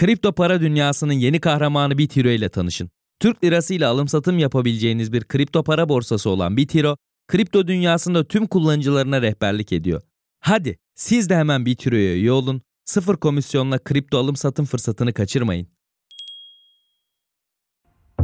Kripto para dünyasının yeni kahramanı Bitiro ile tanışın. Türk lirası ile alım satım yapabileceğiniz bir kripto para borsası olan Bitiro, kripto dünyasında tüm kullanıcılarına rehberlik ediyor. Hadi siz de hemen Bitiro'ya üye olun, sıfır komisyonla kripto alım satım fırsatını kaçırmayın.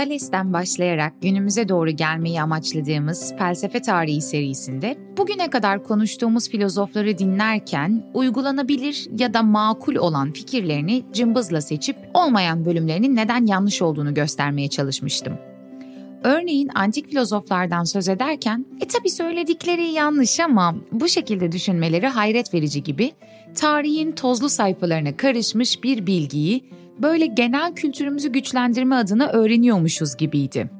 Thales'ten başlayarak günümüze doğru gelmeyi amaçladığımız felsefe tarihi serisinde bugüne kadar konuştuğumuz filozofları dinlerken uygulanabilir ya da makul olan fikirlerini cımbızla seçip olmayan bölümlerinin neden yanlış olduğunu göstermeye çalışmıştım. Örneğin antik filozoflardan söz ederken, e tabi söyledikleri yanlış ama bu şekilde düşünmeleri hayret verici gibi tarihin tozlu sayfalarına karışmış bir bilgiyi böyle genel kültürümüzü güçlendirme adına öğreniyormuşuz gibiydi.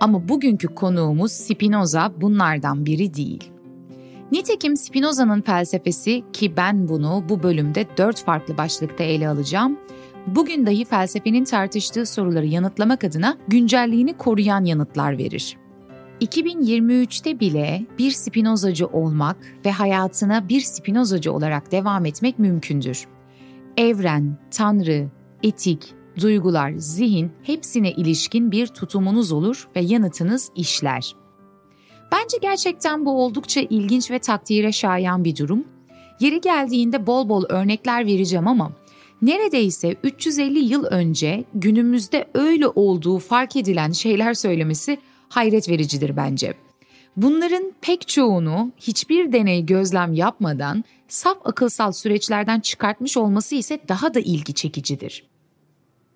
Ama bugünkü konuğumuz Spinoza bunlardan biri değil. Nitekim Spinoza'nın felsefesi ki ben bunu bu bölümde dört farklı başlıkta ele alacağım, bugün dahi felsefenin tartıştığı soruları yanıtlamak adına güncelliğini koruyan yanıtlar verir. 2023'te bile bir Spinozacı olmak ve hayatına bir Spinozacı olarak devam etmek mümkündür. Evren, Tanrı, etik, duygular, zihin hepsine ilişkin bir tutumunuz olur ve yanıtınız işler. Bence gerçekten bu oldukça ilginç ve takdire şayan bir durum. Yeri geldiğinde bol bol örnekler vereceğim ama neredeyse 350 yıl önce günümüzde öyle olduğu fark edilen şeyler söylemesi hayret vericidir bence. Bunların pek çoğunu hiçbir deney gözlem yapmadan saf akılsal süreçlerden çıkartmış olması ise daha da ilgi çekicidir.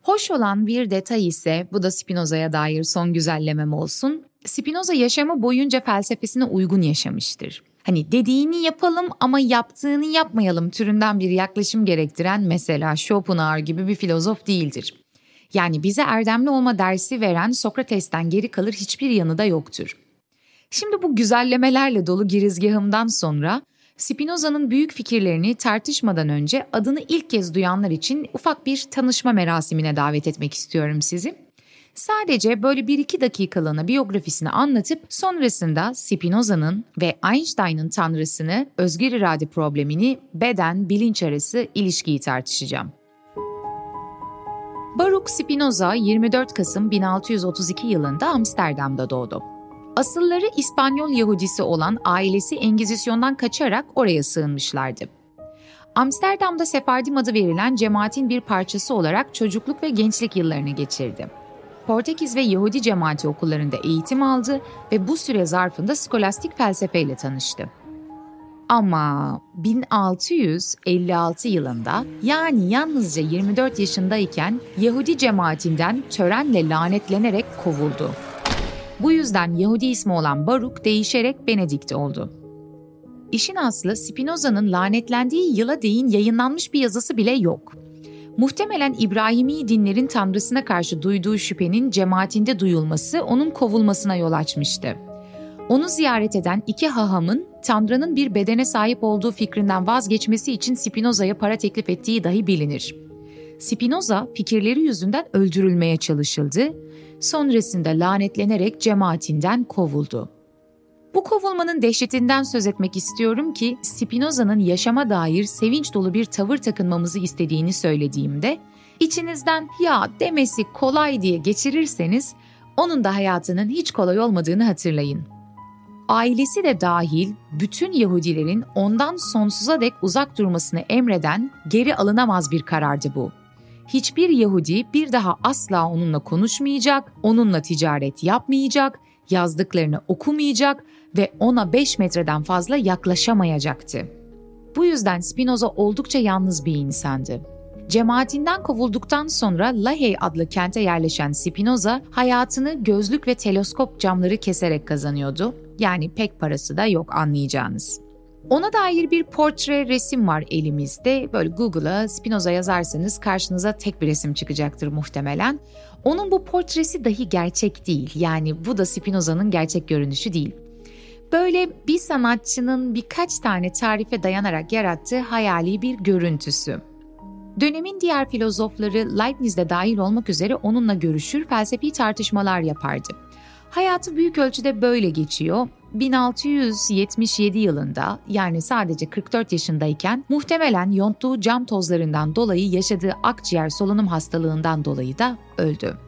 Hoş olan bir detay ise bu da Spinoza'ya dair son güzellemem olsun. Spinoza yaşamı boyunca felsefesine uygun yaşamıştır. Hani dediğini yapalım ama yaptığını yapmayalım türünden bir yaklaşım gerektiren mesela Schopenhauer gibi bir filozof değildir. Yani bize erdemli olma dersi veren Sokrates'ten geri kalır hiçbir yanı da yoktur. Şimdi bu güzellemelerle dolu girizgahımdan sonra Spinoza'nın büyük fikirlerini tartışmadan önce adını ilk kez duyanlar için ufak bir tanışma merasimine davet etmek istiyorum sizi. Sadece böyle bir iki dakikalığına biyografisini anlatıp sonrasında Spinoza'nın ve Einstein'ın tanrısını, özgür irade problemini, beden, bilinç arası ilişkiyi tartışacağım. Baruch Spinoza 24 Kasım 1632 yılında Amsterdam'da doğdu. Asılları İspanyol Yahudisi olan ailesi Engizisyon'dan kaçarak oraya sığınmışlardı. Amsterdam'da Sefardim adı verilen cemaatin bir parçası olarak çocukluk ve gençlik yıllarını geçirdi. Portekiz ve Yahudi cemaati okullarında eğitim aldı ve bu süre zarfında skolastik felsefeyle tanıştı. Ama 1656 yılında yani yalnızca 24 yaşındayken Yahudi cemaatinden törenle lanetlenerek kovuldu. Bu yüzden Yahudi ismi olan Baruk değişerek Benedikt oldu. İşin aslı Spinoza'nın lanetlendiği yıla değin yayınlanmış bir yazısı bile yok. Muhtemelen İbrahimi dinlerin tanrısına karşı duyduğu şüphenin cemaatinde duyulması onun kovulmasına yol açmıştı. Onu ziyaret eden iki hahamın Tanrı'nın bir bedene sahip olduğu fikrinden vazgeçmesi için Spinoza'ya para teklif ettiği dahi bilinir. Spinoza fikirleri yüzünden öldürülmeye çalışıldı sonrasında lanetlenerek cemaatinden kovuldu. Bu kovulmanın dehşetinden söz etmek istiyorum ki Spinoza'nın yaşama dair sevinç dolu bir tavır takınmamızı istediğini söylediğimde içinizden ya demesi kolay diye geçirirseniz onun da hayatının hiç kolay olmadığını hatırlayın. Ailesi de dahil bütün Yahudilerin ondan sonsuza dek uzak durmasını emreden geri alınamaz bir karardı bu hiçbir Yahudi bir daha asla onunla konuşmayacak, onunla ticaret yapmayacak, yazdıklarını okumayacak ve ona 5 metreden fazla yaklaşamayacaktı. Bu yüzden Spinoza oldukça yalnız bir insandı. Cemaatinden kovulduktan sonra Lahey adlı kente yerleşen Spinoza hayatını gözlük ve teleskop camları keserek kazanıyordu. Yani pek parası da yok anlayacağınız. Ona dair bir portre resim var elimizde. Böyle Google'a Spinoza yazarsanız karşınıza tek bir resim çıkacaktır muhtemelen. Onun bu portresi dahi gerçek değil. Yani bu da Spinoza'nın gerçek görünüşü değil. Böyle bir sanatçının birkaç tane tarife dayanarak yarattığı hayali bir görüntüsü. Dönemin diğer filozofları Leibniz de dahil olmak üzere onunla görüşür, felsefi tartışmalar yapardı. Hayatı büyük ölçüde böyle geçiyor. 1677 yılında yani sadece 44 yaşındayken muhtemelen yonttuğu cam tozlarından dolayı yaşadığı akciğer solunum hastalığından dolayı da öldü.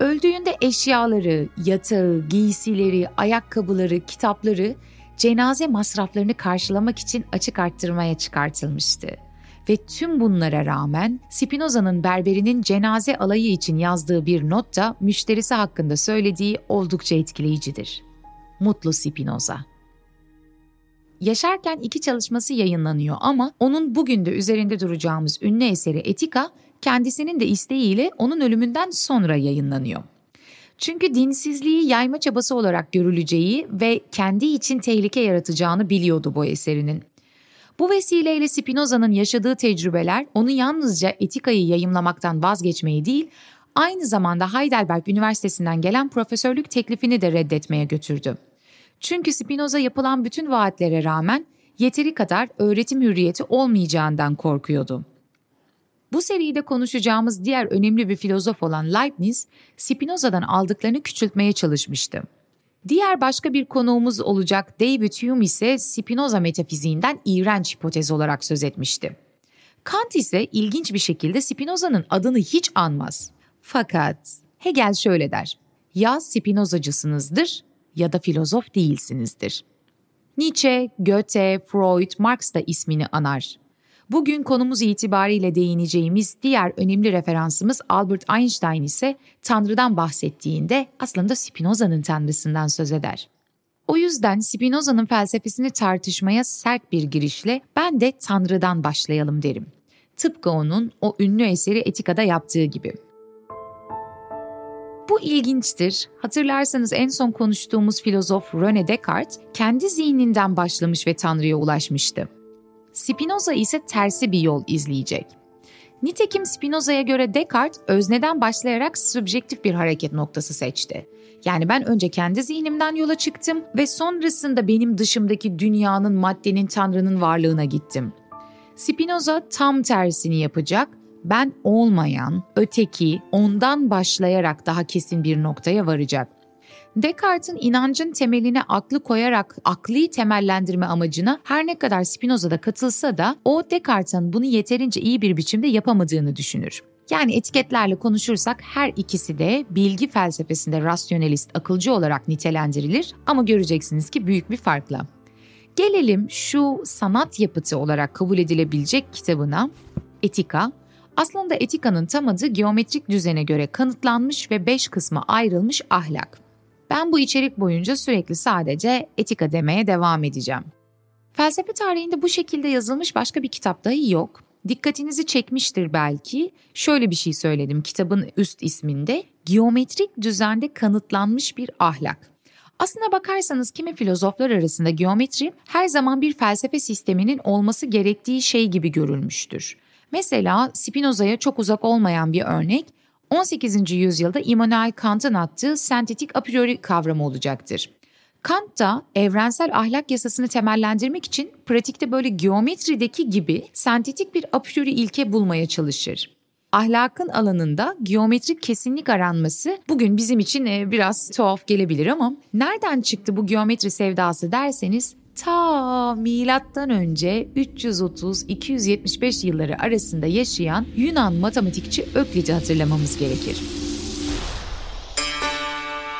Öldüğünde eşyaları, yatağı, giysileri, ayakkabıları, kitapları cenaze masraflarını karşılamak için açık arttırmaya çıkartılmıştı. Ve tüm bunlara rağmen Spinoza'nın berberinin cenaze alayı için yazdığı bir not da müşterisi hakkında söylediği oldukça etkileyicidir. Mutlu Spinoza. Yaşarken iki çalışması yayınlanıyor ama onun bugün de üzerinde duracağımız ünlü eseri Etika kendisinin de isteğiyle onun ölümünden sonra yayınlanıyor. Çünkü dinsizliği yayma çabası olarak görüleceği ve kendi için tehlike yaratacağını biliyordu bu eserinin. Bu vesileyle Spinoza'nın yaşadığı tecrübeler onu yalnızca etikayı yayımlamaktan vazgeçmeyi değil, aynı zamanda Heidelberg Üniversitesi'nden gelen profesörlük teklifini de reddetmeye götürdü. Çünkü Spinoza yapılan bütün vaatlere rağmen yeteri kadar öğretim hürriyeti olmayacağından korkuyordu. Bu seride konuşacağımız diğer önemli bir filozof olan Leibniz, Spinoza'dan aldıklarını küçültmeye çalışmıştı. Diğer başka bir konuğumuz olacak David Hume ise Spinoza metafiziğinden iğrenç hipotez olarak söz etmişti. Kant ise ilginç bir şekilde Spinoza'nın adını hiç anmaz. Fakat Hegel şöyle der. Ya Spinozacısınızdır ya da filozof değilsinizdir. Nietzsche, Goethe, Freud, Marx da ismini anar. Bugün konumuz itibariyle değineceğimiz diğer önemli referansımız Albert Einstein ise Tanrı'dan bahsettiğinde aslında Spinoza'nın Tanrısından söz eder. O yüzden Spinoza'nın felsefesini tartışmaya sert bir girişle ben de Tanrı'dan başlayalım derim. Tıpkı onun o ünlü eseri Etika'da yaptığı gibi. Bu ilginçtir. Hatırlarsanız en son konuştuğumuz filozof René Descartes kendi zihninden başlamış ve Tanrı'ya ulaşmıştı. Spinoza ise tersi bir yol izleyecek. Nitekim Spinoza'ya göre Descartes özneden başlayarak subjektif bir hareket noktası seçti. Yani ben önce kendi zihnimden yola çıktım ve sonrasında benim dışımdaki dünyanın, maddenin, tanrının varlığına gittim. Spinoza tam tersini yapacak. Ben olmayan, öteki, ondan başlayarak daha kesin bir noktaya varacak. Descartes'in inancın temeline aklı koyarak akli temellendirme amacına her ne kadar Spinoza'da katılsa da o Descartes'in bunu yeterince iyi bir biçimde yapamadığını düşünür. Yani etiketlerle konuşursak her ikisi de bilgi felsefesinde rasyonelist, akılcı olarak nitelendirilir ama göreceksiniz ki büyük bir farkla. Gelelim şu sanat yapıtı olarak kabul edilebilecek kitabına, Etika. Aslında etikanın tam adı geometrik düzene göre kanıtlanmış ve beş kısma ayrılmış ahlak. Ben bu içerik boyunca sürekli sadece etika demeye devam edeceğim. Felsefe tarihinde bu şekilde yazılmış başka bir kitap dahi yok. Dikkatinizi çekmiştir belki. Şöyle bir şey söyledim kitabın üst isminde. Geometrik düzende kanıtlanmış bir ahlak. Aslına bakarsanız kimi filozoflar arasında geometri her zaman bir felsefe sisteminin olması gerektiği şey gibi görülmüştür. Mesela Spinoza'ya çok uzak olmayan bir örnek 18. yüzyılda Immanuel Kant'ın attığı sentetik a priori kavramı olacaktır. Kant da evrensel ahlak yasasını temellendirmek için pratikte böyle geometrideki gibi sentetik bir a priori ilke bulmaya çalışır. Ahlakın alanında geometrik kesinlik aranması bugün bizim için e, biraz tuhaf gelebilir ama nereden çıktı bu geometri sevdası derseniz ta milattan önce 330-275 yılları arasında yaşayan Yunan matematikçi Öklit'i hatırlamamız gerekir.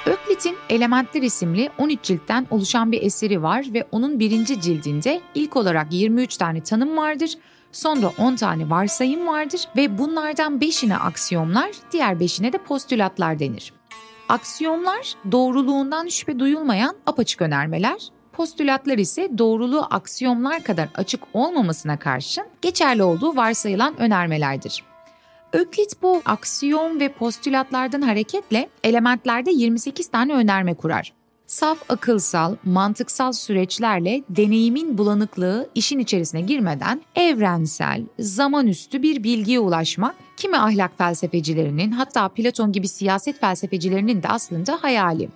Öklit'in Elementler isimli 13 ciltten oluşan bir eseri var ve onun birinci cildinde ilk olarak 23 tane tanım vardır, sonra 10 tane varsayım vardır ve bunlardan 5'ine aksiyomlar, diğer 5'ine de postülatlar denir. Aksiyomlar doğruluğundan şüphe duyulmayan apaçık önermeler, Postülatlar ise doğruluğu aksiyomlar kadar açık olmamasına karşın geçerli olduğu varsayılan önermelerdir. Öklit bu aksiyom ve postülatlardan hareketle elementlerde 28 tane önerme kurar. Saf akılsal, mantıksal süreçlerle deneyimin bulanıklığı işin içerisine girmeden evrensel, zamanüstü bir bilgiye ulaşmak kimi ahlak felsefecilerinin hatta Platon gibi siyaset felsefecilerinin de aslında hayali.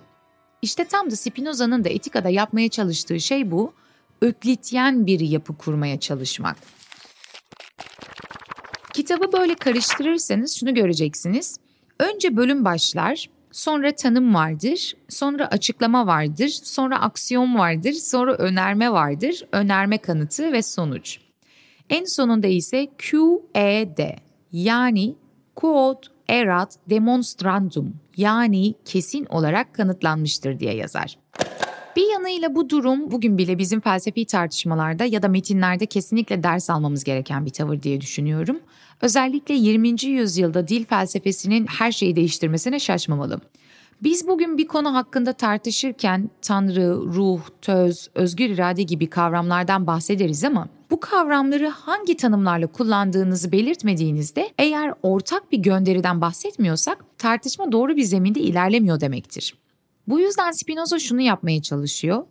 İşte tam da Spinoza'nın da etikada yapmaya çalıştığı şey bu, öklityen bir yapı kurmaya çalışmak. Kitabı böyle karıştırırsanız şunu göreceksiniz. Önce bölüm başlar, sonra tanım vardır, sonra açıklama vardır, sonra aksiyon vardır, sonra önerme vardır, önerme kanıtı ve sonuç. En sonunda ise QED yani quod erat demonstrandum yani kesin olarak kanıtlanmıştır diye yazar. Bir yanıyla bu durum bugün bile bizim felsefi tartışmalarda ya da metinlerde kesinlikle ders almamız gereken bir tavır diye düşünüyorum. Özellikle 20. yüzyılda dil felsefesinin her şeyi değiştirmesine şaşmamalı. Biz bugün bir konu hakkında tartışırken tanrı, ruh, töz, özgür irade gibi kavramlardan bahsederiz ama bu kavramları hangi tanımlarla kullandığınızı belirtmediğinizde eğer ortak bir gönderiden bahsetmiyorsak tartışma doğru bir zeminde ilerlemiyor demektir. Bu yüzden Spinoza şunu yapmaya çalışıyor.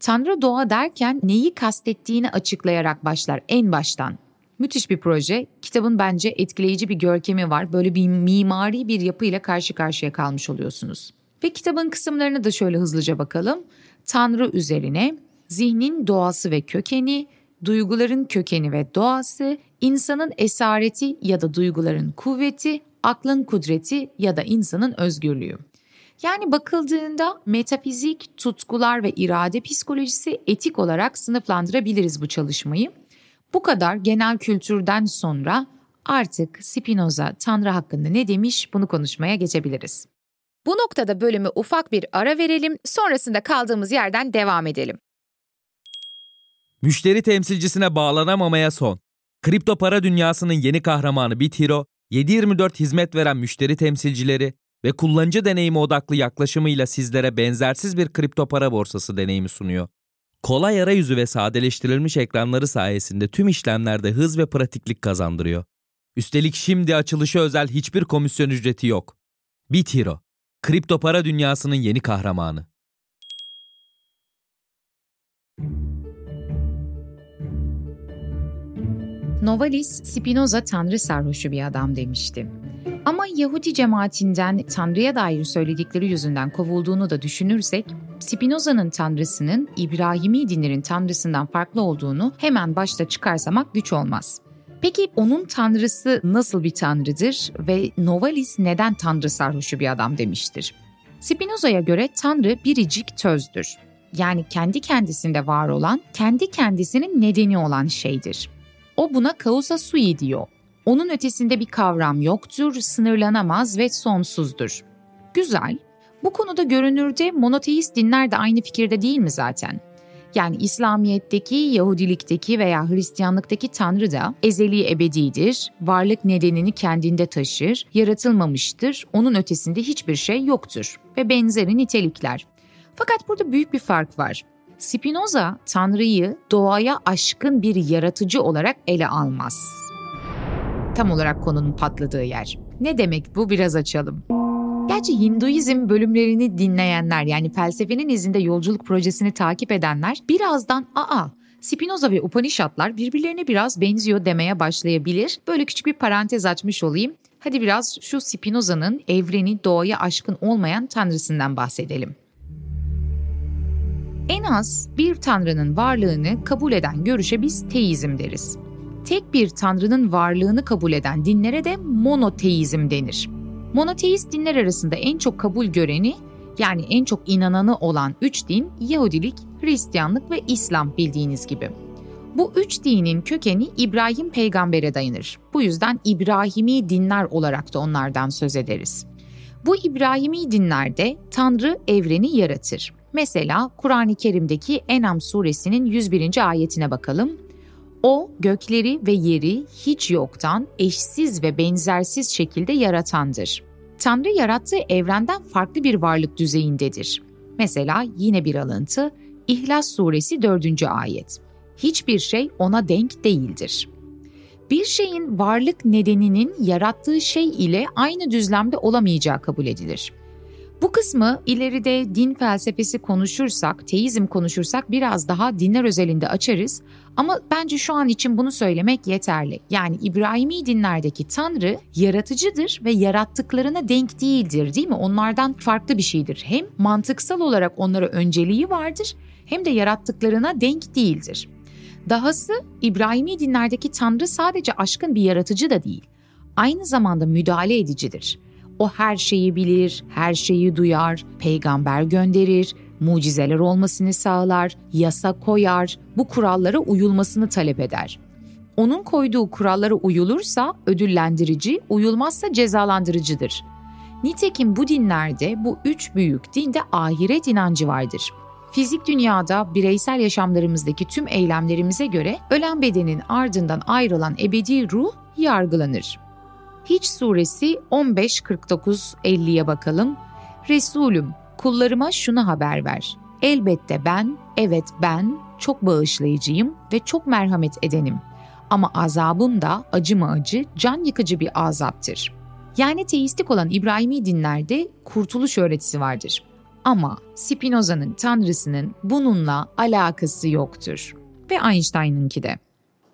Tanrı doğa derken neyi kastettiğini açıklayarak başlar en baştan. Müthiş bir proje. Kitabın bence etkileyici bir görkemi var. Böyle bir mimari bir yapıyla karşı karşıya kalmış oluyorsunuz. Ve kitabın kısımlarına da şöyle hızlıca bakalım. Tanrı üzerine, zihnin doğası ve kökeni, duyguların kökeni ve doğası, insanın esareti ya da duyguların kuvveti, aklın kudreti ya da insanın özgürlüğü. Yani bakıldığında metafizik, tutkular ve irade psikolojisi etik olarak sınıflandırabiliriz bu çalışmayı. Bu kadar genel kültürden sonra artık Spinoza Tanrı hakkında ne demiş bunu konuşmaya geçebiliriz. Bu noktada bölümü ufak bir ara verelim, sonrasında kaldığımız yerden devam edelim. Müşteri temsilcisine bağlanamamaya son. Kripto para dünyasının yeni kahramanı BitHero, 7/24 hizmet veren müşteri temsilcileri ve kullanıcı deneyimi odaklı yaklaşımıyla sizlere benzersiz bir kripto para borsası deneyimi sunuyor. Kolay arayüzü ve sadeleştirilmiş ekranları sayesinde tüm işlemlerde hız ve pratiklik kazandırıyor. Üstelik şimdi açılışı özel hiçbir komisyon ücreti yok. BitHero, kripto para dünyasının yeni kahramanı. Novalis, Spinoza tanrı sarhoşu bir adam demişti. Ama Yahudi cemaatinden Tanrı'ya dair söyledikleri yüzünden kovulduğunu da düşünürsek, Spinoza'nın Tanrısının İbrahimi dinlerin Tanrısından farklı olduğunu hemen başta çıkarsamak güç olmaz. Peki onun Tanrısı nasıl bir Tanrıdır ve Novalis neden Tanrı sarhoşu bir adam demiştir? Spinoza'ya göre Tanrı biricik tözdür. Yani kendi kendisinde var olan, kendi kendisinin nedeni olan şeydir. O buna causa sui diyor. Onun ötesinde bir kavram yoktur, sınırlanamaz ve sonsuzdur. Güzel. Bu konuda görünürde monoteist dinler de aynı fikirde değil mi zaten? Yani İslamiyet'teki, Yahudilikteki veya Hristiyanlıktaki Tanrı da ezeli ebedidir, varlık nedenini kendinde taşır, yaratılmamıştır, onun ötesinde hiçbir şey yoktur ve benzeri nitelikler. Fakat burada büyük bir fark var. Spinoza Tanrı'yı doğaya aşkın bir yaratıcı olarak ele almaz. Tam olarak konunun patladığı yer. Ne demek bu biraz açalım. Gerçi Hinduizm bölümlerini dinleyenler yani felsefenin izinde yolculuk projesini takip edenler birazdan aa Spinoza ve Upanishadlar birbirlerine biraz benziyor demeye başlayabilir. Böyle küçük bir parantez açmış olayım. Hadi biraz şu Spinoza'nın evreni doğaya aşkın olmayan tanrısından bahsedelim. En az bir tanrının varlığını kabul eden görüşe biz teizm deriz. Tek bir tanrının varlığını kabul eden dinlere de monoteizm denir. Monoteist dinler arasında en çok kabul göreni yani en çok inananı olan üç din Yahudilik, Hristiyanlık ve İslam bildiğiniz gibi. Bu üç dinin kökeni İbrahim peygambere dayanır. Bu yüzden İbrahimi dinler olarak da onlardan söz ederiz. Bu İbrahimi dinlerde Tanrı evreni yaratır. Mesela Kur'an-ı Kerim'deki Enam suresinin 101. ayetine bakalım. O gökleri ve yeri hiç yoktan eşsiz ve benzersiz şekilde yaratandır. Tanrı yarattığı evrenden farklı bir varlık düzeyindedir. Mesela yine bir alıntı İhlas suresi 4. ayet. Hiçbir şey ona denk değildir. Bir şeyin varlık nedeninin yarattığı şey ile aynı düzlemde olamayacağı kabul edilir. Bu kısmı ileride din felsefesi konuşursak, teizm konuşursak biraz daha dinler özelinde açarız. Ama bence şu an için bunu söylemek yeterli. Yani İbrahimi dinlerdeki Tanrı yaratıcıdır ve yarattıklarına denk değildir değil mi? Onlardan farklı bir şeydir. Hem mantıksal olarak onlara önceliği vardır hem de yarattıklarına denk değildir. Dahası İbrahimi dinlerdeki Tanrı sadece aşkın bir yaratıcı da değil. Aynı zamanda müdahale edicidir. O her şeyi bilir, her şeyi duyar, peygamber gönderir, mucizeler olmasını sağlar, yasa koyar, bu kurallara uyulmasını talep eder. Onun koyduğu kurallara uyulursa ödüllendirici, uyulmazsa cezalandırıcıdır. Nitekim bu dinlerde bu üç büyük dinde ahiret inancı vardır. Fizik dünyada bireysel yaşamlarımızdaki tüm eylemlerimize göre ölen bedenin ardından ayrılan ebedi ruh yargılanır. Hiç suresi 15-49-50'ye bakalım. Resulüm kullarıma şunu haber ver. Elbette ben, evet ben çok bağışlayıcıyım ve çok merhamet edenim. Ama azabım da acı mı acı, can yıkıcı bir azaptır. Yani teistik olan İbrahimi dinlerde kurtuluş öğretisi vardır. Ama Spinoza'nın tanrısının bununla alakası yoktur. Ve Einstein'ınki de.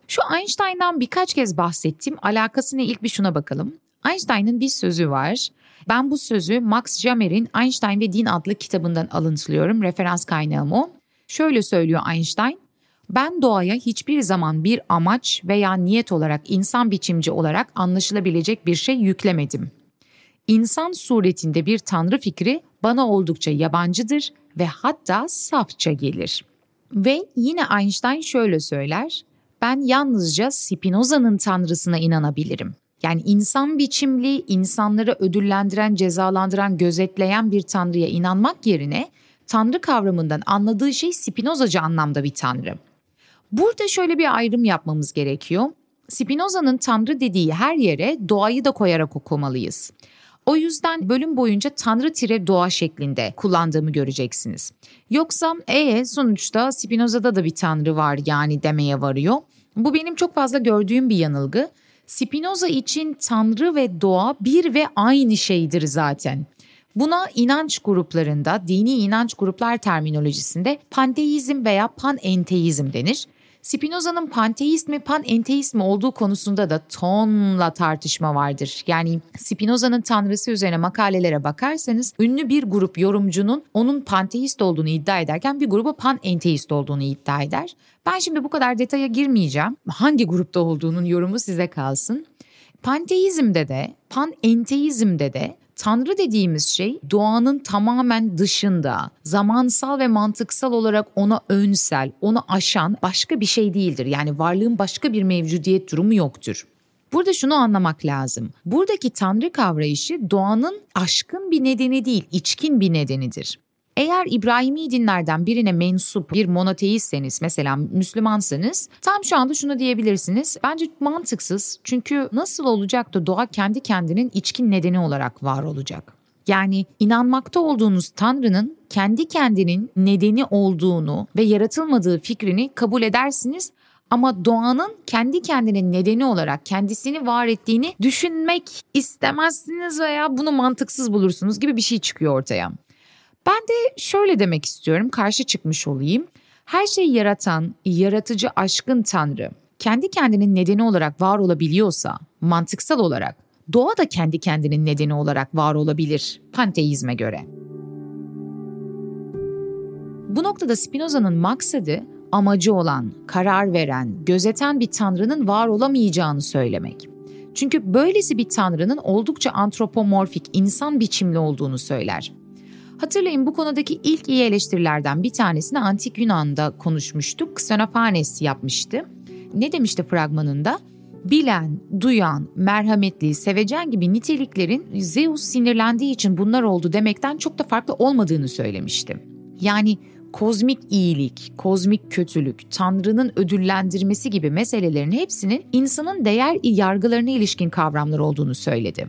Şu Einstein'dan birkaç kez bahsettim. Alakasını ilk bir şuna bakalım. Einstein'ın bir sözü var. Ben bu sözü Max Jammer'in Einstein ve Din adlı kitabından alıntılıyorum. Referans kaynağım o. Şöyle söylüyor Einstein. Ben doğaya hiçbir zaman bir amaç veya niyet olarak insan biçimci olarak anlaşılabilecek bir şey yüklemedim. İnsan suretinde bir tanrı fikri bana oldukça yabancıdır ve hatta safça gelir. Ve yine Einstein şöyle söyler, ben yalnızca Spinoza'nın tanrısına inanabilirim. Yani insan biçimli, insanları ödüllendiren, cezalandıran, gözetleyen bir tanrıya inanmak yerine tanrı kavramından anladığı şey Spinozacı anlamda bir tanrı. Burada şöyle bir ayrım yapmamız gerekiyor. Spinoza'nın tanrı dediği her yere doğayı da koyarak okumalıyız. O yüzden bölüm boyunca tanrı tire doğa şeklinde kullandığımı göreceksiniz. Yoksa e sonuçta Spinoza'da da bir tanrı var yani demeye varıyor. Bu benim çok fazla gördüğüm bir yanılgı. Spinoza için tanrı ve doğa bir ve aynı şeydir zaten. Buna inanç gruplarında, dini inanç gruplar terminolojisinde panteizm veya panenteizm denir. Spinoza'nın panteist mi panenteist mi olduğu konusunda da tonla tartışma vardır. Yani Spinoza'nın tanrısı üzerine makalelere bakarsanız ünlü bir grup yorumcunun onun panteist olduğunu iddia ederken bir grubu panenteist olduğunu iddia eder. Ben şimdi bu kadar detaya girmeyeceğim. Hangi grupta olduğunun yorumu size kalsın. Panteizmde de, panenteizmde de Tanrı dediğimiz şey doğanın tamamen dışında, zamansal ve mantıksal olarak ona önsel, onu aşan başka bir şey değildir. Yani varlığın başka bir mevcudiyet durumu yoktur. Burada şunu anlamak lazım. Buradaki tanrı kavrayışı doğanın aşkın bir nedeni değil, içkin bir nedenidir. Eğer İbrahimi dinlerden birine mensup bir monoteistseniz mesela Müslümansanız tam şu anda şunu diyebilirsiniz. Bence mantıksız çünkü nasıl olacak da doğa kendi kendinin içkin nedeni olarak var olacak? Yani inanmakta olduğunuz Tanrı'nın kendi kendinin nedeni olduğunu ve yaratılmadığı fikrini kabul edersiniz ama doğanın kendi kendinin nedeni olarak kendisini var ettiğini düşünmek istemezsiniz veya bunu mantıksız bulursunuz gibi bir şey çıkıyor ortaya. Ben de şöyle demek istiyorum, karşı çıkmış olayım. Her şeyi yaratan, yaratıcı aşkın Tanrı kendi kendinin nedeni olarak var olabiliyorsa, mantıksal olarak doğa da kendi kendinin nedeni olarak var olabilir panteizme göre. Bu noktada Spinoza'nın maksadı amacı olan, karar veren, gözeten bir tanrının var olamayacağını söylemek. Çünkü böylesi bir tanrının oldukça antropomorfik, insan biçimli olduğunu söyler. Hatırlayın bu konudaki ilk iyi eleştirilerden bir tanesini Antik Yunan'da konuşmuştuk. Xenophanes yapmıştı. Ne demişti fragmanında? Bilen, duyan, merhametli, sevecen gibi niteliklerin Zeus sinirlendiği için bunlar oldu demekten çok da farklı olmadığını söylemişti. Yani kozmik iyilik, kozmik kötülük, Tanrı'nın ödüllendirmesi gibi meselelerin hepsinin insanın değer yargılarına ilişkin kavramlar olduğunu söyledi.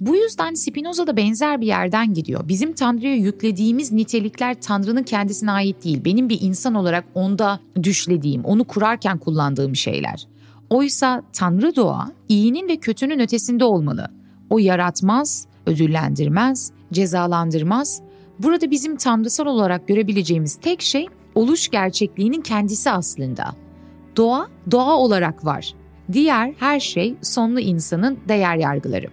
Bu yüzden Spinoza da benzer bir yerden gidiyor. Bizim Tanrı'ya yüklediğimiz nitelikler Tanrı'nın kendisine ait değil. Benim bir insan olarak onda düşlediğim, onu kurarken kullandığım şeyler. Oysa Tanrı doğa iyinin ve kötünün ötesinde olmalı. O yaratmaz, ödüllendirmez, cezalandırmaz. Burada bizim tanrısal olarak görebileceğimiz tek şey oluş gerçekliğinin kendisi aslında. Doğa, doğa olarak var. Diğer her şey sonlu insanın değer yargıları.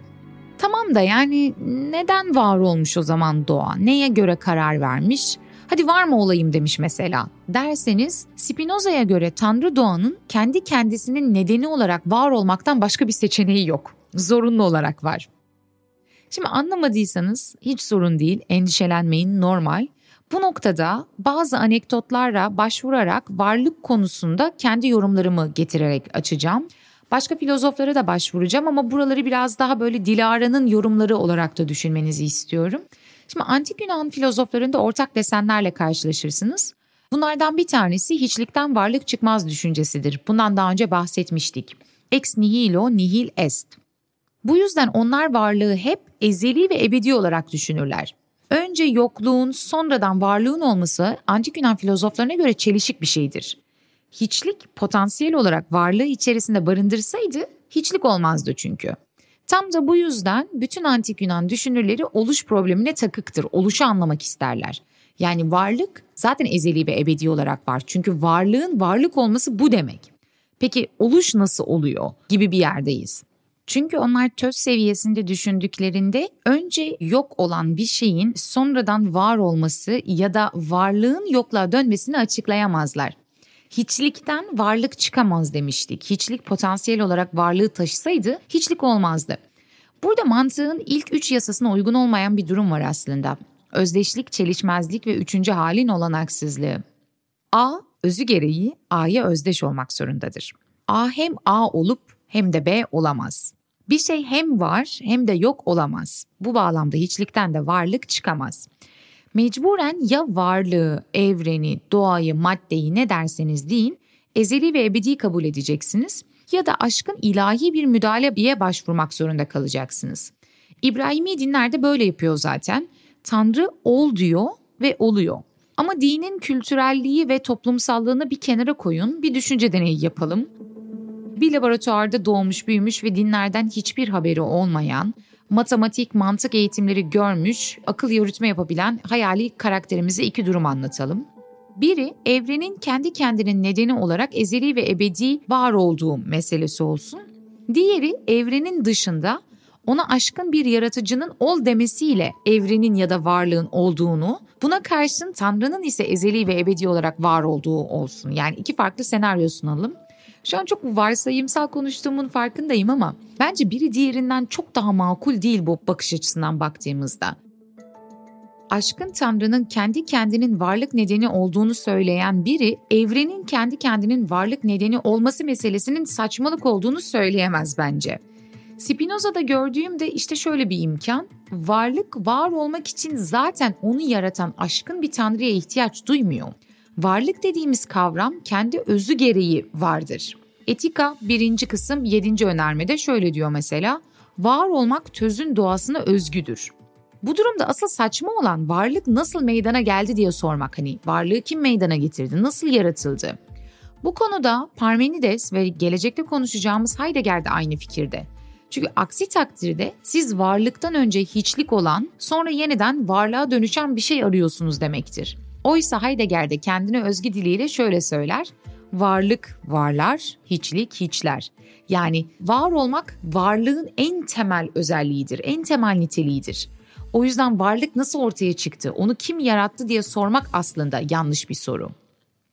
Tamam da yani neden var olmuş o zaman doğa? Neye göre karar vermiş? Hadi var mı olayım demiş mesela. Derseniz Spinoza'ya göre Tanrı doğanın kendi kendisinin nedeni olarak var olmaktan başka bir seçeneği yok. Zorunlu olarak var. Şimdi anlamadıysanız hiç sorun değil, endişelenmeyin normal. Bu noktada bazı anekdotlarla başvurarak varlık konusunda kendi yorumlarımı getirerek açacağım. Başka filozoflara da başvuracağım ama buraları biraz daha böyle Dilara'nın yorumları olarak da düşünmenizi istiyorum. Şimdi antik Yunan filozoflarında ortak desenlerle karşılaşırsınız. Bunlardan bir tanesi hiçlikten varlık çıkmaz düşüncesidir. Bundan daha önce bahsetmiştik. Ex nihilo nihil est. Bu yüzden onlar varlığı hep ezeli ve ebedi olarak düşünürler. Önce yokluğun, sonradan varlığın olması antik Yunan filozoflarına göre çelişik bir şeydir. Hiçlik potansiyel olarak varlığı içerisinde barındırsaydı hiçlik olmazdı çünkü. Tam da bu yüzden bütün antik Yunan düşünürleri oluş problemine takıktır. Oluşu anlamak isterler. Yani varlık zaten ezeli ve ebedi olarak var. Çünkü varlığın varlık olması bu demek. Peki oluş nasıl oluyor gibi bir yerdeyiz. Çünkü onlar töz seviyesinde düşündüklerinde önce yok olan bir şeyin sonradan var olması ya da varlığın yokluğa dönmesini açıklayamazlar. Hiçlikten varlık çıkamaz demiştik. Hiçlik potansiyel olarak varlığı taşısaydı hiçlik olmazdı. Burada mantığın ilk üç yasasına uygun olmayan bir durum var aslında. Özdeşlik, çelişmezlik ve üçüncü halin olanaksızlığı. A, özü gereği A'ya özdeş olmak zorundadır. A hem A olup hem de B olamaz. Bir şey hem var hem de yok olamaz. Bu bağlamda hiçlikten de varlık çıkamaz. Mecburen ya varlığı, evreni, doğayı, maddeyi ne derseniz deyin ezeli ve ebedi kabul edeceksiniz ya da aşkın ilahi bir müdahaleye başvurmak zorunda kalacaksınız. İbrahimi dinlerde böyle yapıyor zaten. Tanrı ol diyor ve oluyor. Ama dinin kültürelliği ve toplumsallığını bir kenara koyun, bir düşünce deneyi yapalım. Bir laboratuvarda doğmuş, büyümüş ve dinlerden hiçbir haberi olmayan, matematik, mantık eğitimleri görmüş, akıl yürütme yapabilen hayali karakterimize iki durum anlatalım. Biri evrenin kendi kendinin nedeni olarak ezeli ve ebedi var olduğu meselesi olsun. Diğeri evrenin dışında ona aşkın bir yaratıcının ol demesiyle evrenin ya da varlığın olduğunu, buna karşın Tanrı'nın ise ezeli ve ebedi olarak var olduğu olsun. Yani iki farklı senaryo sunalım. Şu an çok varsayımsal konuştuğumun farkındayım ama bence biri diğerinden çok daha makul değil bu bakış açısından baktığımızda. Aşkın Tanrı'nın kendi kendinin varlık nedeni olduğunu söyleyen biri evrenin kendi kendinin varlık nedeni olması meselesinin saçmalık olduğunu söyleyemez bence. Spinoza'da gördüğüm de işte şöyle bir imkan. Varlık var olmak için zaten onu yaratan aşkın bir tanrıya ihtiyaç duymuyor. Varlık dediğimiz kavram kendi özü gereği vardır. Etika birinci kısım yedinci önermede şöyle diyor mesela. Var olmak tözün doğasına özgüdür. Bu durumda asıl saçma olan varlık nasıl meydana geldi diye sormak. Hani varlığı kim meydana getirdi, nasıl yaratıldı? Bu konuda Parmenides ve gelecekte konuşacağımız Heidegger de aynı fikirde. Çünkü aksi takdirde siz varlıktan önce hiçlik olan, sonra yeniden varlığa dönüşen bir şey arıyorsunuz demektir. Oysa Heidegger de kendine özgü diliyle şöyle söyler. Varlık varlar, hiçlik hiçler. Yani var olmak varlığın en temel özelliğidir, en temel niteliğidir. O yüzden varlık nasıl ortaya çıktı, onu kim yarattı diye sormak aslında yanlış bir soru.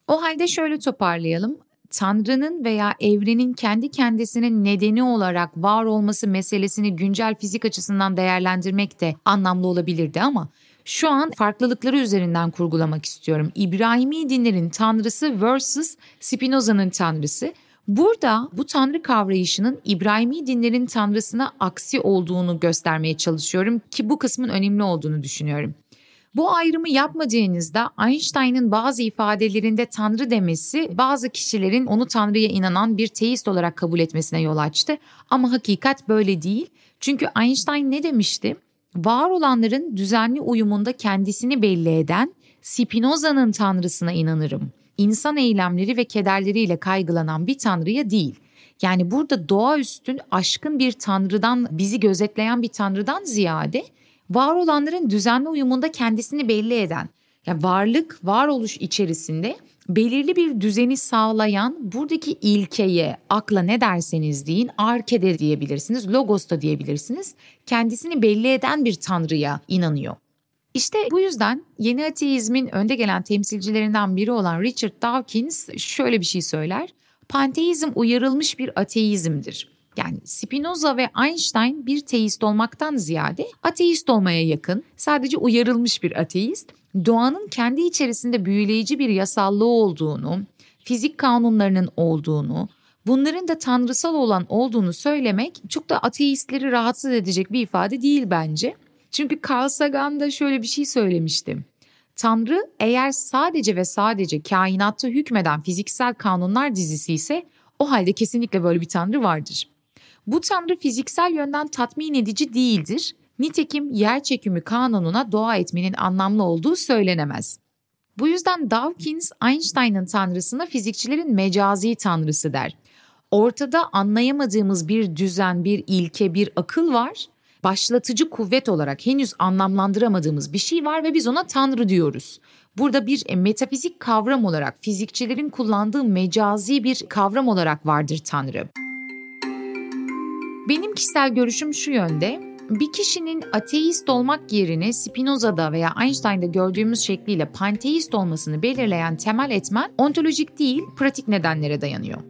O halde şöyle toparlayalım. Tanrı'nın veya evrenin kendi kendisinin nedeni olarak var olması meselesini güncel fizik açısından değerlendirmek de anlamlı olabilirdi ama şu an farklılıkları üzerinden kurgulamak istiyorum. İbrahimi dinlerin tanrısı versus Spinoza'nın tanrısı. Burada bu tanrı kavrayışının İbrahimi dinlerin tanrısına aksi olduğunu göstermeye çalışıyorum ki bu kısmın önemli olduğunu düşünüyorum. Bu ayrımı yapmadığınızda Einstein'ın bazı ifadelerinde tanrı demesi bazı kişilerin onu tanrıya inanan bir teist olarak kabul etmesine yol açtı ama hakikat böyle değil. Çünkü Einstein ne demişti? Var olanların düzenli uyumunda kendisini belli eden Spinoza'nın tanrısına inanırım. İnsan eylemleri ve kederleriyle kaygılanan bir tanrıya değil. Yani burada doğaüstün aşkın bir tanrıdan bizi gözetleyen bir tanrıdan ziyade var olanların düzenli uyumunda kendisini belli eden yani varlık, varoluş içerisinde belirli bir düzeni sağlayan buradaki ilkeye, akla ne derseniz deyin, arkede diyebilirsiniz, logos da diyebilirsiniz. Kendisini belli eden bir tanrıya inanıyor. İşte bu yüzden yeni ateizmin önde gelen temsilcilerinden biri olan Richard Dawkins şöyle bir şey söyler. Panteizm uyarılmış bir ateizmdir. Yani Spinoza ve Einstein bir teist olmaktan ziyade ateist olmaya yakın, sadece uyarılmış bir ateist doğanın kendi içerisinde büyüleyici bir yasallığı olduğunu, fizik kanunlarının olduğunu, bunların da tanrısal olan olduğunu söylemek çok da ateistleri rahatsız edecek bir ifade değil bence. Çünkü Carl Sagan da şöyle bir şey söylemişti. Tanrı eğer sadece ve sadece kainatta hükmeden fiziksel kanunlar dizisi ise o halde kesinlikle böyle bir tanrı vardır. Bu tanrı fiziksel yönden tatmin edici değildir Nitekim yer çekimi kanununa dua etmenin anlamlı olduğu söylenemez. Bu yüzden Dawkins Einstein'ın tanrısına fizikçilerin mecazi tanrısı der. Ortada anlayamadığımız bir düzen, bir ilke, bir akıl var. Başlatıcı kuvvet olarak henüz anlamlandıramadığımız bir şey var ve biz ona tanrı diyoruz. Burada bir metafizik kavram olarak fizikçilerin kullandığı mecazi bir kavram olarak vardır tanrı. Benim kişisel görüşüm şu yönde bir kişinin ateist olmak yerine Spinoza'da veya Einstein'da gördüğümüz şekliyle panteist olmasını belirleyen temel etmen ontolojik değil, pratik nedenlere dayanıyor.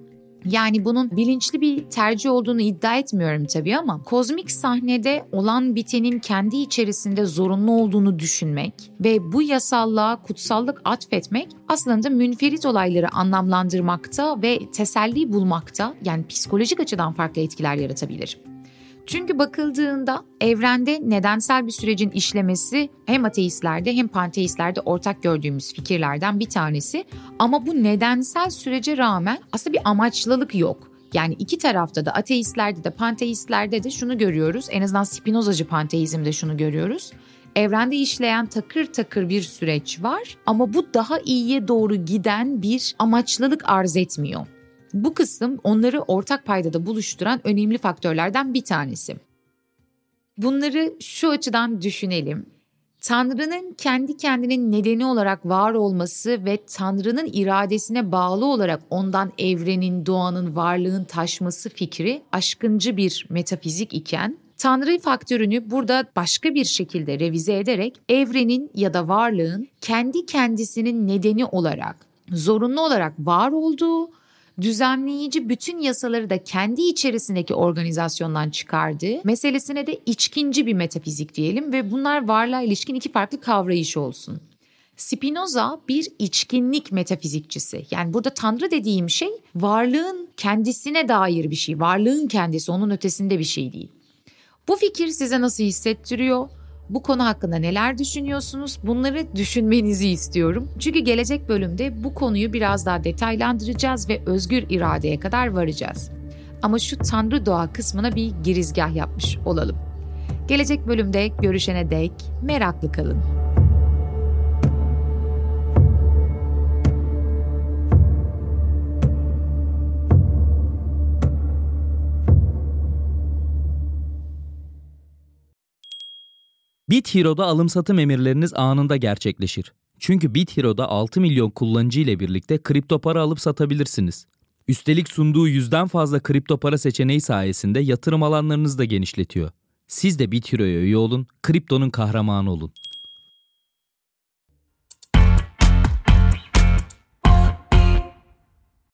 Yani bunun bilinçli bir tercih olduğunu iddia etmiyorum tabii ama kozmik sahnede olan bitenin kendi içerisinde zorunlu olduğunu düşünmek ve bu yasallığa kutsallık atfetmek aslında münferit olayları anlamlandırmakta ve teselli bulmakta yani psikolojik açıdan farklı etkiler yaratabilir. Çünkü bakıldığında evrende nedensel bir sürecin işlemesi hem ateistlerde hem panteistlerde ortak gördüğümüz fikirlerden bir tanesi. Ama bu nedensel sürece rağmen aslında bir amaçlılık yok. Yani iki tarafta da ateistlerde de panteistlerde de şunu görüyoruz. En azından Spinozacı panteizmde şunu görüyoruz. Evrende işleyen takır takır bir süreç var ama bu daha iyiye doğru giden bir amaçlılık arz etmiyor. Bu kısım onları ortak paydada buluşturan önemli faktörlerden bir tanesi. Bunları şu açıdan düşünelim. Tanrı'nın kendi kendinin nedeni olarak var olması ve Tanrı'nın iradesine bağlı olarak ondan evrenin, doğanın, varlığın taşması fikri aşkıncı bir metafizik iken Tanrı faktörünü burada başka bir şekilde revize ederek evrenin ya da varlığın kendi kendisinin nedeni olarak zorunlu olarak var olduğu düzenleyici bütün yasaları da kendi içerisindeki organizasyondan çıkardığı meselesine de içkinci bir metafizik diyelim ve bunlar varlığa ilişkin iki farklı kavrayış olsun. Spinoza bir içkinlik metafizikçisi. Yani burada tanrı dediğim şey varlığın kendisine dair bir şey. Varlığın kendisi onun ötesinde bir şey değil. Bu fikir size nasıl hissettiriyor? Bu konu hakkında neler düşünüyorsunuz? Bunları düşünmenizi istiyorum. Çünkü gelecek bölümde bu konuyu biraz daha detaylandıracağız ve özgür iradeye kadar varacağız. Ama şu tanrı doğa kısmına bir girizgah yapmış olalım. Gelecek bölümde görüşene dek meraklı kalın. BitHero'da alım satım emirleriniz anında gerçekleşir. Çünkü BitHero'da 6 milyon kullanıcı ile birlikte kripto para alıp satabilirsiniz. Üstelik sunduğu yüzden fazla kripto para seçeneği sayesinde yatırım alanlarınızı da genişletiyor. Siz de BitHero'ya üye olun, kriptonun kahramanı olun.